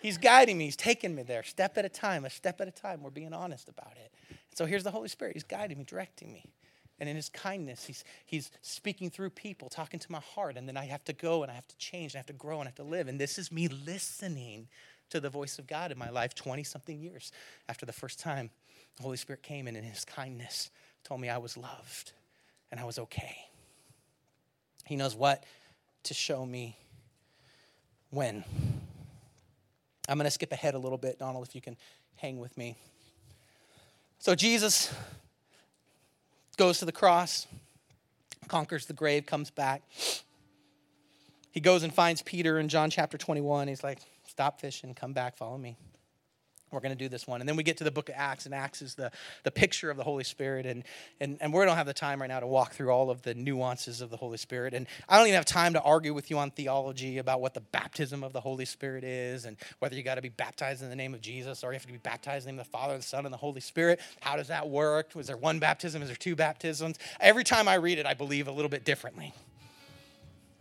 He's guiding me. He's taking me there, step at a time, a step at a time. We're being honest about it. So here's the Holy Spirit. He's guiding me, directing me. And in his kindness, he's, he's speaking through people, talking to my heart. And then I have to go and I have to change, and I have to grow and I have to live. And this is me listening to the voice of God in my life 20 something years after the first time the Holy Spirit came in and in his kindness told me I was loved and I was okay. He knows what to show me when. I'm going to skip ahead a little bit, Donald, if you can hang with me. So Jesus goes to the cross, conquers the grave, comes back. He goes and finds Peter in John chapter 21. He's like, Stop fishing, come back, follow me. We're going to do this one. And then we get to the book of Acts, and Acts is the, the picture of the Holy Spirit. And, and, and we don't have the time right now to walk through all of the nuances of the Holy Spirit. And I don't even have time to argue with you on theology about what the baptism of the Holy Spirit is and whether you got to be baptized in the name of Jesus or you have to be baptized in the name of the Father, the Son, and the Holy Spirit. How does that work? Was there one baptism? Is there two baptisms? Every time I read it, I believe a little bit differently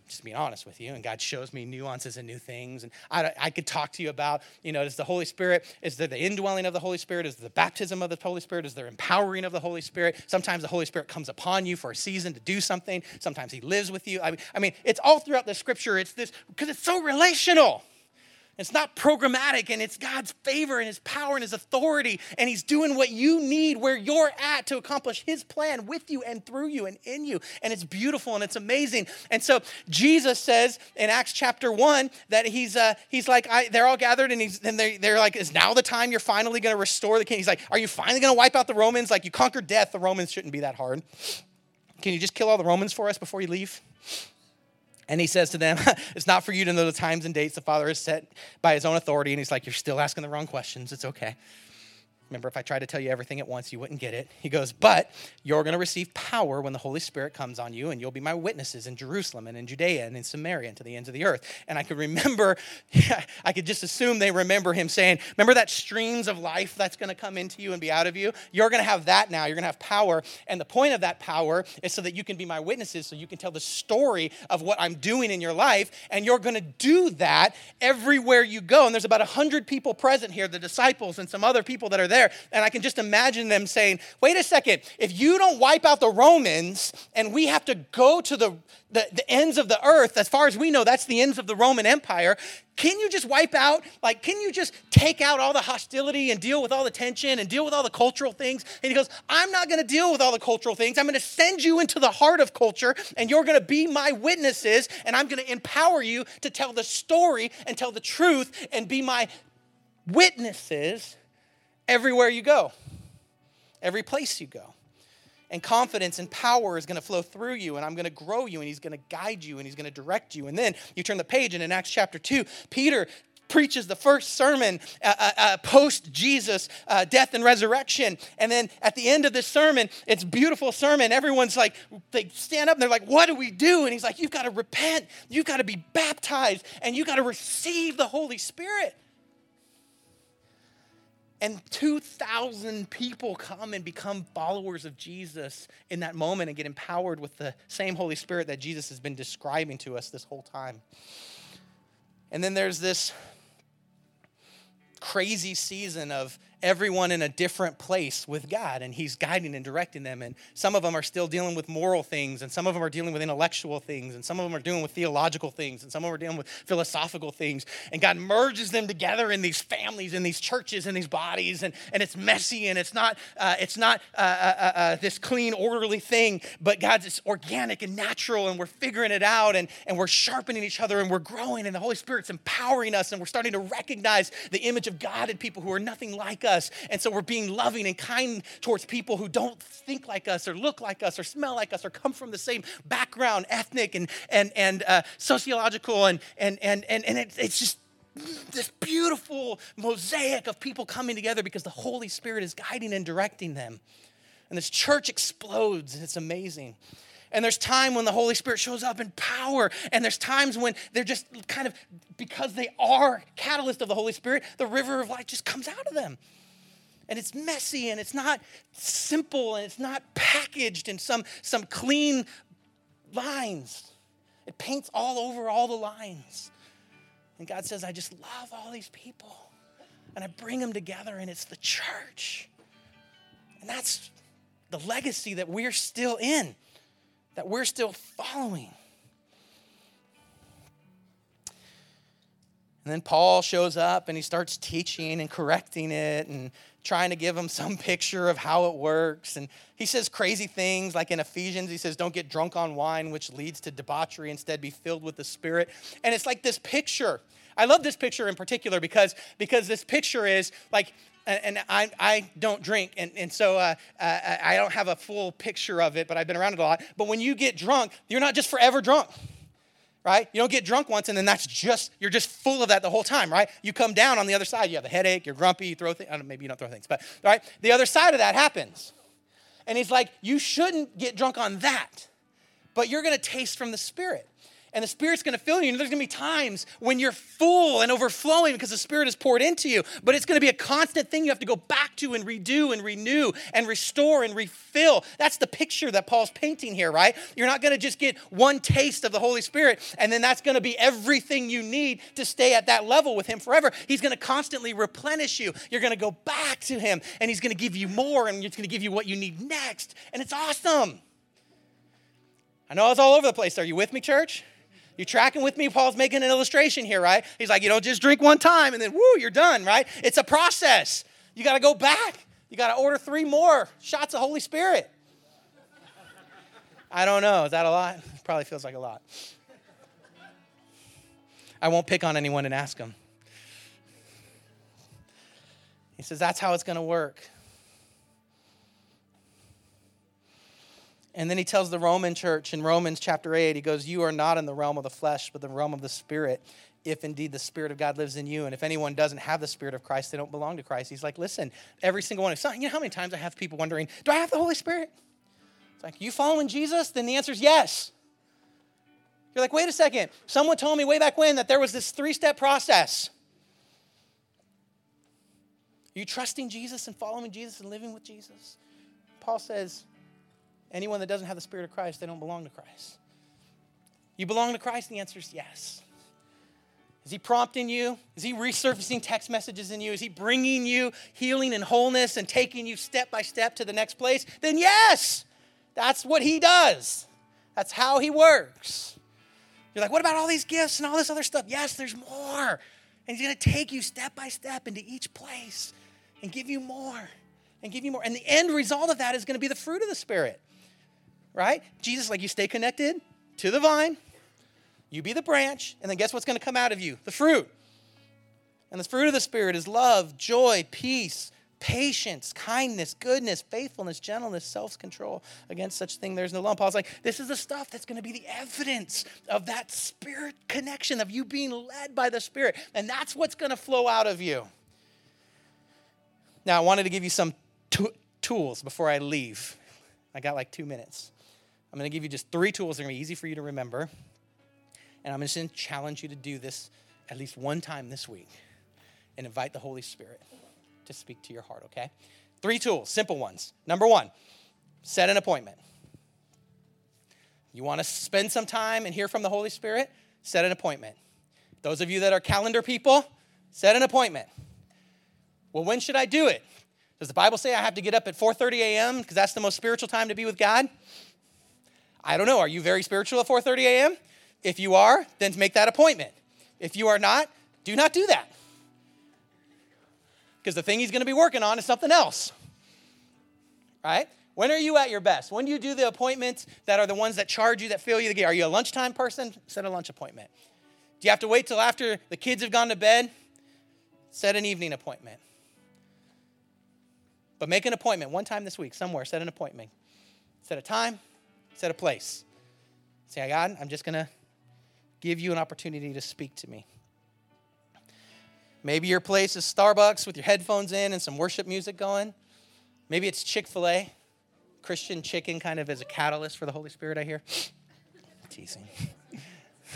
just being honest with you and god shows me nuances and new things and I, I could talk to you about you know is the holy spirit is there the indwelling of the holy spirit? Is the baptism of the holy spirit? Is there empowering of the holy spirit? Sometimes the holy spirit comes upon you for a season to do something. Sometimes he lives with you. I mean, I mean it's all throughout the scripture. It's this because it's so relational it's not programmatic and it's God's favor and His power and His authority. And He's doing what you need where you're at to accomplish His plan with you and through you and in you. And it's beautiful and it's amazing. And so Jesus says in Acts chapter 1 that He's, uh, he's like, I, they're all gathered and, he's, and they're, they're like, is now the time you're finally going to restore the king? He's like, are you finally going to wipe out the Romans? Like, you conquered death. The Romans shouldn't be that hard. Can you just kill all the Romans for us before you leave? And he says to them, It's not for you to know the times and dates the Father has set by his own authority. And he's like, You're still asking the wrong questions. It's okay. Remember, if I tried to tell you everything at once, you wouldn't get it. He goes, But you're going to receive power when the Holy Spirit comes on you, and you'll be my witnesses in Jerusalem and in Judea and in Samaria and to the ends of the earth. And I could remember, I could just assume they remember him saying, Remember that streams of life that's going to come into you and be out of you? You're going to have that now. You're going to have power. And the point of that power is so that you can be my witnesses, so you can tell the story of what I'm doing in your life. And you're going to do that everywhere you go. And there's about 100 people present here, the disciples and some other people that are there there. And I can just imagine them saying, wait a second, if you don't wipe out the Romans and we have to go to the, the, the ends of the earth, as far as we know, that's the ends of the Roman Empire. Can you just wipe out, like, can you just take out all the hostility and deal with all the tension and deal with all the cultural things? And he goes, I'm not going to deal with all the cultural things. I'm going to send you into the heart of culture and you're going to be my witnesses and I'm going to empower you to tell the story and tell the truth and be my witnesses everywhere you go, every place you go. And confidence and power is going to flow through you, and I'm going to grow you, and He's going to guide you, and He's going to direct you. And then you turn the page, and in Acts chapter 2, Peter preaches the first sermon uh, uh, uh, post Jesus' uh, death and resurrection. And then at the end of this sermon, it's beautiful sermon. Everyone's like, they stand up and they're like, what do we do? And he's like, you've got to repent, you've got to be baptized, and you've got to receive the Holy Spirit. And 2,000 people come and become followers of Jesus in that moment and get empowered with the same Holy Spirit that Jesus has been describing to us this whole time. And then there's this crazy season of everyone in a different place with God, and He's guiding and directing them. And some of them are still dealing with moral things, and some of them are dealing with intellectual things, and some of them are dealing with theological things, and some of them are dealing with philosophical things. And God merges them together in these families, in these churches, in these bodies, and, and it's messy, and it's not uh, it's not uh, uh, uh, uh this clean, orderly thing, but God's it's organic and natural, and we're figuring it out, and, and we're sharpening each other, and we're growing, and the Holy Spirit's empowering us, and we're starting to recognize the image of God in people who are nothing like us. And so we're being loving and kind towards people who don't think like us or look like us or smell like us or come from the same background, ethnic and, and, and uh, sociological. And, and, and, and, and it, it's just this beautiful mosaic of people coming together because the Holy Spirit is guiding and directing them. And this church explodes, and it's amazing. And there's time when the Holy Spirit shows up in power. And there's times when they're just kind of, because they are catalyst of the Holy Spirit, the river of life just comes out of them. And it's messy and it's not simple and it's not packaged in some, some clean lines. It paints all over all the lines. And God says, I just love all these people. And I bring them together, and it's the church. And that's the legacy that we're still in that we're still following. And then Paul shows up and he starts teaching and correcting it and trying to give him some picture of how it works. And he says crazy things like in Ephesians, he says, Don't get drunk on wine, which leads to debauchery. Instead, be filled with the Spirit. And it's like this picture. I love this picture in particular because, because this picture is like and, I, I don't drink, and, and so uh, uh, I don't have a full picture of it, but I've been around it a lot. But when you get drunk, you're not just forever drunk right? You don't get drunk once and then that's just, you're just full of that the whole time, right? You come down on the other side, you have a headache, you're grumpy, you throw things, maybe you don't throw things, but, right? The other side of that happens. And he's like, you shouldn't get drunk on that, but you're gonna taste from the Spirit and the Spirit's gonna fill you. And there's gonna be times when you're full and overflowing because the Spirit is poured into you, but it's gonna be a constant thing you have to go back to and redo and renew and restore and refill. That's the picture that Paul's painting here, right? You're not gonna just get one taste of the Holy Spirit and then that's gonna be everything you need to stay at that level with Him forever. He's gonna constantly replenish you. You're gonna go back to Him and He's gonna give you more and He's gonna give you what you need next. And it's awesome. I know it's all over the place. Are you with me, church? You tracking with me? Paul's making an illustration here, right? He's like, you don't just drink one time and then woo, you're done, right? It's a process. You got to go back. You got to order three more shots of Holy Spirit. I don't know. Is that a lot? Probably feels like a lot. I won't pick on anyone and ask them. He says, that's how it's going to work. And then he tells the Roman church in Romans chapter 8, he goes, You are not in the realm of the flesh, but the realm of the Spirit, if indeed the Spirit of God lives in you. And if anyone doesn't have the Spirit of Christ, they don't belong to Christ. He's like, Listen, every single one of you know how many times I have people wondering, Do I have the Holy Spirit? It's like, You following Jesus? Then the answer is yes. You're like, Wait a second. Someone told me way back when that there was this three step process. Are you trusting Jesus and following Jesus and living with Jesus? Paul says, Anyone that doesn't have the Spirit of Christ, they don't belong to Christ. You belong to Christ? The answer is yes. Is he prompting you? Is he resurfacing text messages in you? Is he bringing you healing and wholeness and taking you step by step to the next place? Then yes, that's what he does. That's how he works. You're like, what about all these gifts and all this other stuff? Yes, there's more. And he's going to take you step by step into each place and give you more and give you more. And the end result of that is going to be the fruit of the Spirit right? Jesus, like you stay connected to the vine, you be the branch, and then guess what's going to come out of you? The fruit. And the fruit of the Spirit is love, joy, peace, patience, kindness, goodness, faithfulness, gentleness, self control. Against such thing, there's no law. Paul's like, this is the stuff that's going to be the evidence of that spirit connection, of you being led by the Spirit. And that's what's going to flow out of you. Now, I wanted to give you some t- tools before I leave. I got like two minutes. I'm going to give you just three tools that are going to be easy for you to remember. And I'm going to challenge you to do this at least one time this week and invite the Holy Spirit to speak to your heart, okay? Three tools, simple ones. Number one, set an appointment. You want to spend some time and hear from the Holy Spirit? Set an appointment. Those of you that are calendar people, set an appointment. Well, when should I do it? Does the Bible say I have to get up at 4:30 a.m. because that's the most spiritual time to be with God? I don't know. Are you very spiritual at 4:30 a.m.? If you are, then make that appointment. If you are not, do not do that. Because the thing he's going to be working on is something else. Right? When are you at your best? When do you do the appointments that are the ones that charge you, that fill you the gate? Are you a lunchtime person? Set a lunch appointment. Do you have to wait till after the kids have gone to bed? Set an evening appointment. But make an appointment one time this week, somewhere, set an appointment. Set a time, set a place. Say, God, I'm just going to give you an opportunity to speak to me. Maybe your place is Starbucks with your headphones in and some worship music going. Maybe it's Chick fil A, Christian chicken kind of as a catalyst for the Holy Spirit, I hear. teasing.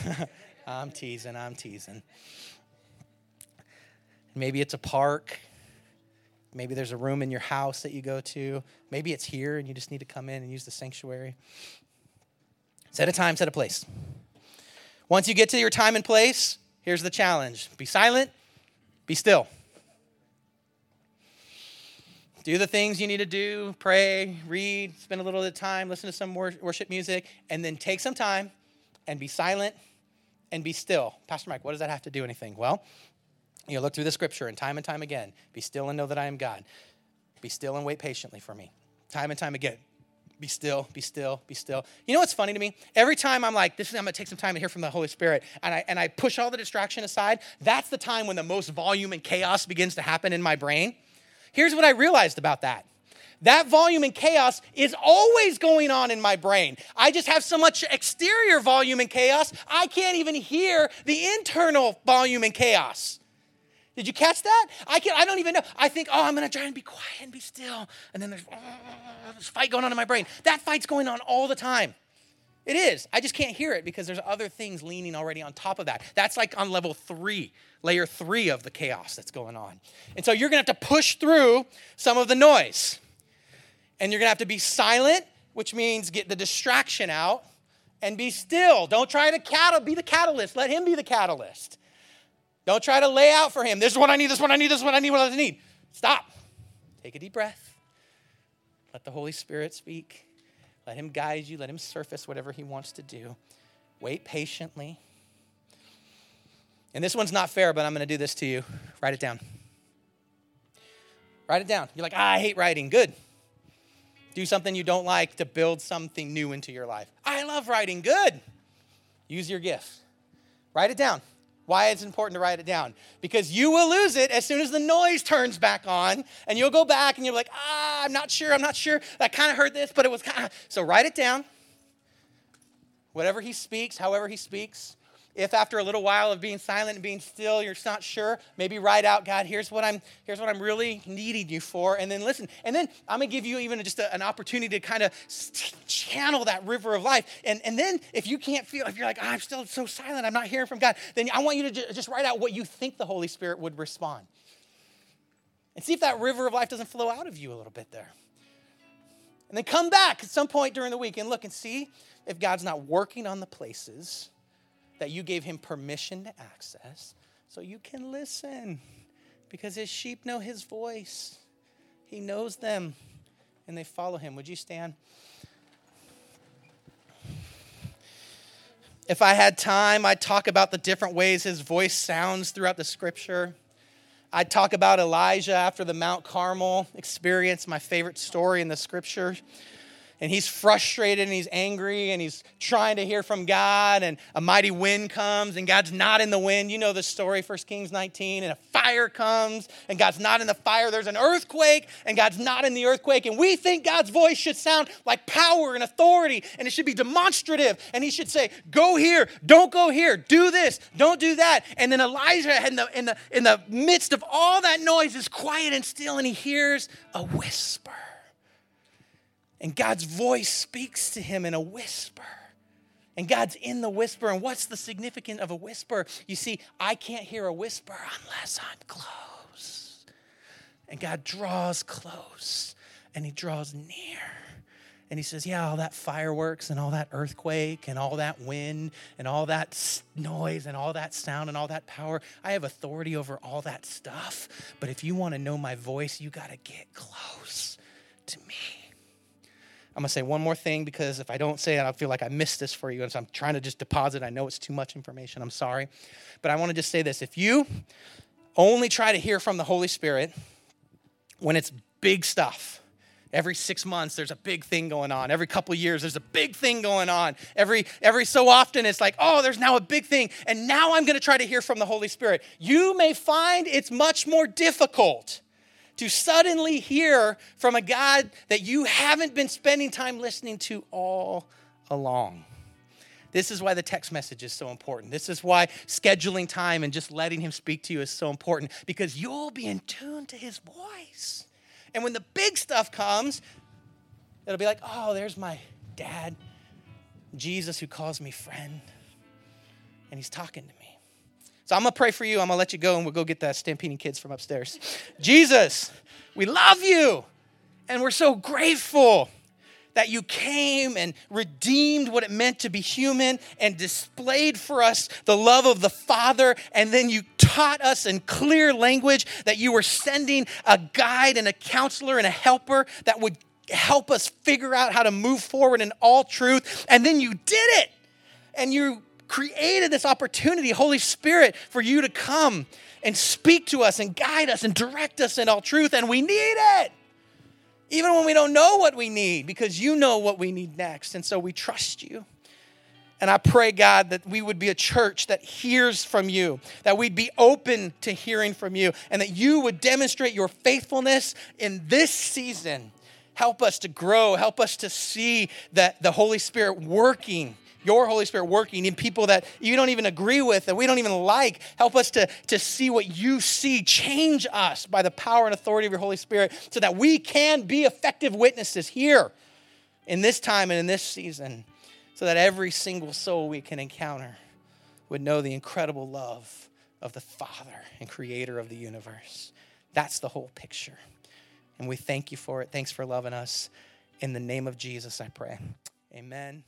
I'm teasing, I'm teasing. Maybe it's a park. Maybe there's a room in your house that you go to. Maybe it's here and you just need to come in and use the sanctuary. Set a time, set a place. Once you get to your time and place, here's the challenge be silent, be still. Do the things you need to do pray, read, spend a little bit of time, listen to some worship music, and then take some time and be silent and be still. Pastor Mike, what does that have to do with anything? Well, you look through the scripture and time and time again be still and know that I am God. Be still and wait patiently for me. Time and time again be still, be still, be still. You know what's funny to me? Every time I'm like, this is I'm gonna take some time to hear from the Holy Spirit, and I and I push all the distraction aside, that's the time when the most volume and chaos begins to happen in my brain. Here's what I realized about that. That volume and chaos is always going on in my brain. I just have so much exterior volume and chaos, I can't even hear the internal volume and chaos. Did you catch that? I can I don't even know. I think, oh, I'm gonna try and be quiet and be still. And then there's oh, this fight going on in my brain. That fight's going on all the time. It is. I just can't hear it because there's other things leaning already on top of that. That's like on level three, layer three of the chaos that's going on. And so you're gonna have to push through some of the noise. And you're gonna have to be silent, which means get the distraction out and be still. Don't try to be the catalyst. Let him be the catalyst. Don't try to lay out for him. This is what I need, this is what I need, this is what I need, what I need. Stop. Take a deep breath. Let the Holy Spirit speak. Let him guide you. Let him surface whatever he wants to do. Wait patiently. And this one's not fair, but I'm going to do this to you. Write it down. Write it down. You're like, ah, I hate writing. Good. Do something you don't like to build something new into your life. I love writing. Good. Use your gift. Write it down. Why it's important to write it down. Because you will lose it as soon as the noise turns back on, and you'll go back and you're like, ah, I'm not sure, I'm not sure. I kind of heard this, but it was kind of. So write it down. Whatever he speaks, however he speaks, if after a little while of being silent and being still you're not sure maybe write out god here's what i'm here's what i'm really needing you for. And then listen and then i'm going to give you even just a, an opportunity to kind of channel that river of life. And, and then if you can't feel if you're like oh, i'm still so silent i'm not hearing from god then i want you to just write out what you think the holy spirit would respond. And see if that river of life doesn't flow out of you a little bit there. And then come back at some point during the week and look and see if god's not working on the places that you gave him permission to access so you can listen because his sheep know his voice. He knows them and they follow him. Would you stand? If I had time, I'd talk about the different ways his voice sounds throughout the scripture. I'd talk about Elijah after the Mount Carmel experience, my favorite story in the scripture and he's frustrated and he's angry and he's trying to hear from God and a mighty wind comes and God's not in the wind. You know the story, 1 Kings 19, and a fire comes and God's not in the fire. There's an earthquake and God's not in the earthquake. And we think God's voice should sound like power and authority and it should be demonstrative. And he should say, Go here, don't go here, do this, don't do that. And then Elijah in the in the in the midst of all that noise is quiet and still and he hears a whisper. And God's voice speaks to him in a whisper. And God's in the whisper. And what's the significance of a whisper? You see, I can't hear a whisper unless I'm close. And God draws close and he draws near. And he says, Yeah, all that fireworks and all that earthquake and all that wind and all that noise and all that sound and all that power, I have authority over all that stuff. But if you want to know my voice, you got to get close to me. I'm going to say one more thing because if I don't say it, I feel like I missed this for you. And so I'm trying to just deposit. I know it's too much information. I'm sorry. But I want to just say this. If you only try to hear from the Holy Spirit when it's big stuff, Every six months, there's a big thing going on. Every couple years, there's a big thing going on. Every, every so often, it's like, oh, there's now a big thing. And now I'm going to try to hear from the Holy Spirit. You may find it's much more difficult to suddenly hear from a God that you haven't been spending time listening to all along. This is why the text message is so important. This is why scheduling time and just letting Him speak to you is so important because you'll be in tune to His voice. And when the big stuff comes, it'll be like, oh, there's my dad, Jesus, who calls me friend, and He's talking to me. So I'm going to pray for you. I'm going to let you go and we'll go get the stampeding kids from upstairs. Jesus, we love you and we're so grateful that you came and redeemed what it meant to be human and displayed for us the love of the Father. And then you taught us in clear language that you were sending a guide and a counselor and a helper that would help us figure out how to move forward in all truth. And then you did it. And you created this opportunity, Holy Spirit, for you to come and speak to us and guide us and direct us in all truth. And we need it. Even when we don't know what we need, because you know what we need next. And so we trust you. And I pray, God, that we would be a church that hears from you, that we'd be open to hearing from you, and that you would demonstrate your faithfulness in this season. Help us to grow, help us to see that the Holy Spirit working your Holy Spirit working in people that you don't even agree with, that we don't even like. Help us to, to see what you see. Change us by the power and authority of your Holy Spirit so that we can be effective witnesses here in this time and in this season, so that every single soul we can encounter would know the incredible love of the Father and Creator of the universe. That's the whole picture. And we thank you for it. Thanks for loving us. In the name of Jesus, I pray. Amen.